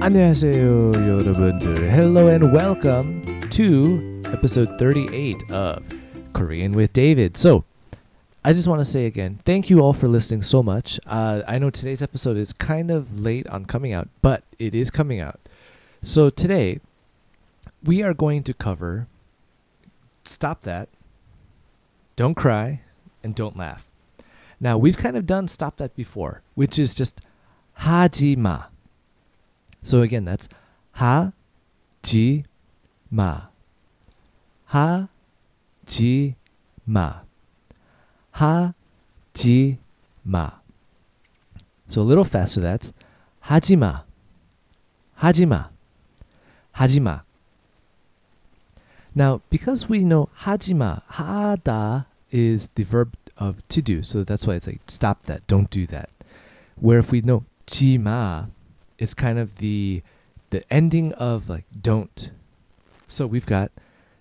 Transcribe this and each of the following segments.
안녕하세요, 여러분들. Hello and welcome to episode 38 of Korean with David. So, I just want to say again, thank you all for listening so much. Uh, I know today's episode is kind of late on coming out, but it is coming out. So, today we are going to cover Stop That, Don't Cry, and Don't Laugh. Now, we've kind of done Stop That before, which is just 하지마. So again, that's ha ji ma. Ha ji ma. Ha ji ma. So a little faster, that's hajima. Hajima. Hajima. Now, because we know hajima, hada is the verb of to do, so that's why it's like stop that, don't do that. Where if we know jima, it's kind of the the ending of like don't. So we've got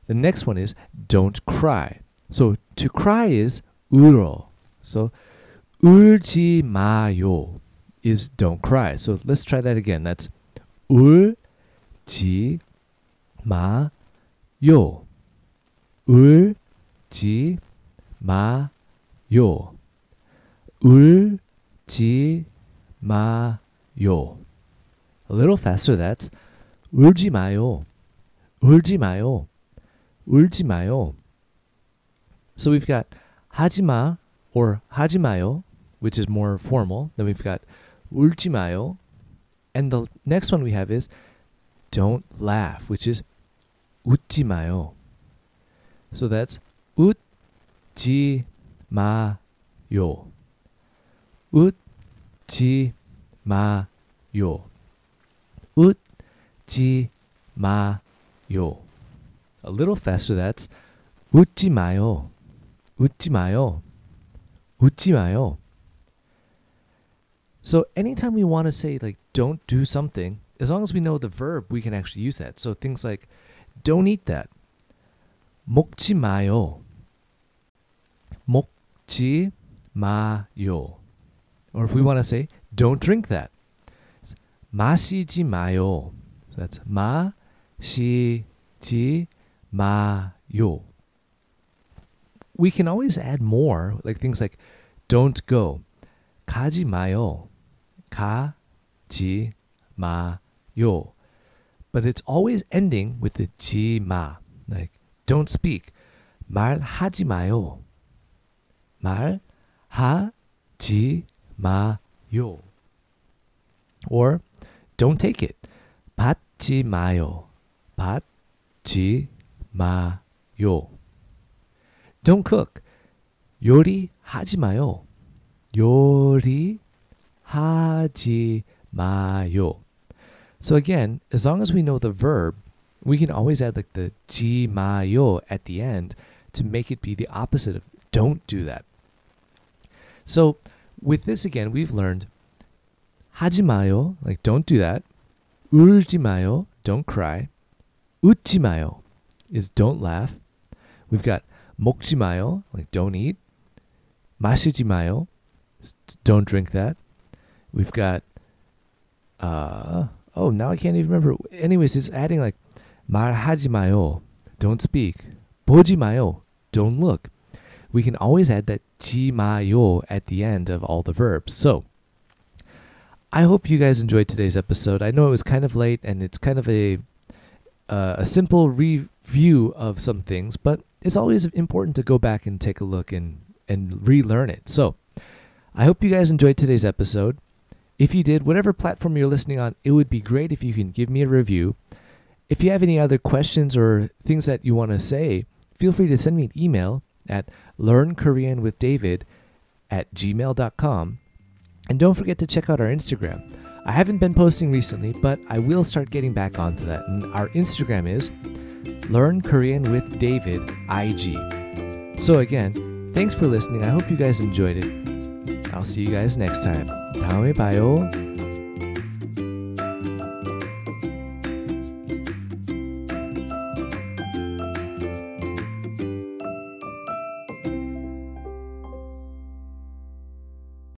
the next one is don't cry. So to cry is uro. So 울지 마요 is don't cry. So let's try that again. That's 울지 마 요. 울지 마요. 울지 마요. A little faster, that's 울지 마요. 울지 마요. 울지 마요. So we've got 하지마 or 하지마요, which is more formal. Then we've got 울지 마요. And the next one we have is don't laugh, which is 웃지 마요. So that's 웃지 마요. 웃지 마요. 웃지 마요. A little faster that's 웃지 마요. 웃지 마요. 웃지 마요. So anytime we want to say like don't do something, as long as we know the verb, we can actually use that. So things like don't eat that. 먹지 마요. 먹지 마요. Or if we want to say don't drink that. 마시지 마요. So that's 마시지 마요. We can always add more, like things like don't go. 가지 마요. 가지 마요. But it's always ending with the 지마. Like don't speak. 말하지 마요. 말하지 마요. Or don't take it. 받지 마요. 받지 마요. Don't cook. 요리하지 마요. 요리하지 마요. So again, as long as we know the verb, we can always add like the ji mayo at the end to make it be the opposite of don't do that. So with this again, we've learned 하지 마요, like don't do that. 울지 마요, don't cry. 웃지 마요 is don't laugh. We've got 먹지 마요, like don't eat. 마시지 마요, don't drink that. We've got uh oh now I can't even remember. Anyways, it's adding like 말하지 마요, don't speak. 보지 마요, don't look. We can always add that 지 마요 at the end of all the verbs. So I hope you guys enjoyed today's episode. I know it was kind of late and it's kind of a uh, a simple review of some things, but it's always important to go back and take a look and and relearn it. So, I hope you guys enjoyed today's episode. If you did, whatever platform you're listening on, it would be great if you can give me a review. If you have any other questions or things that you want to say, feel free to send me an email at learnkoreanwithdavid at gmail.com. And don't forget to check out our Instagram. I haven't been posting recently, but I will start getting back onto that. And our Instagram is Learn Korean with David IG. So again, thanks for listening. I hope you guys enjoyed it. I'll see you guys next time. 다음에 봐요.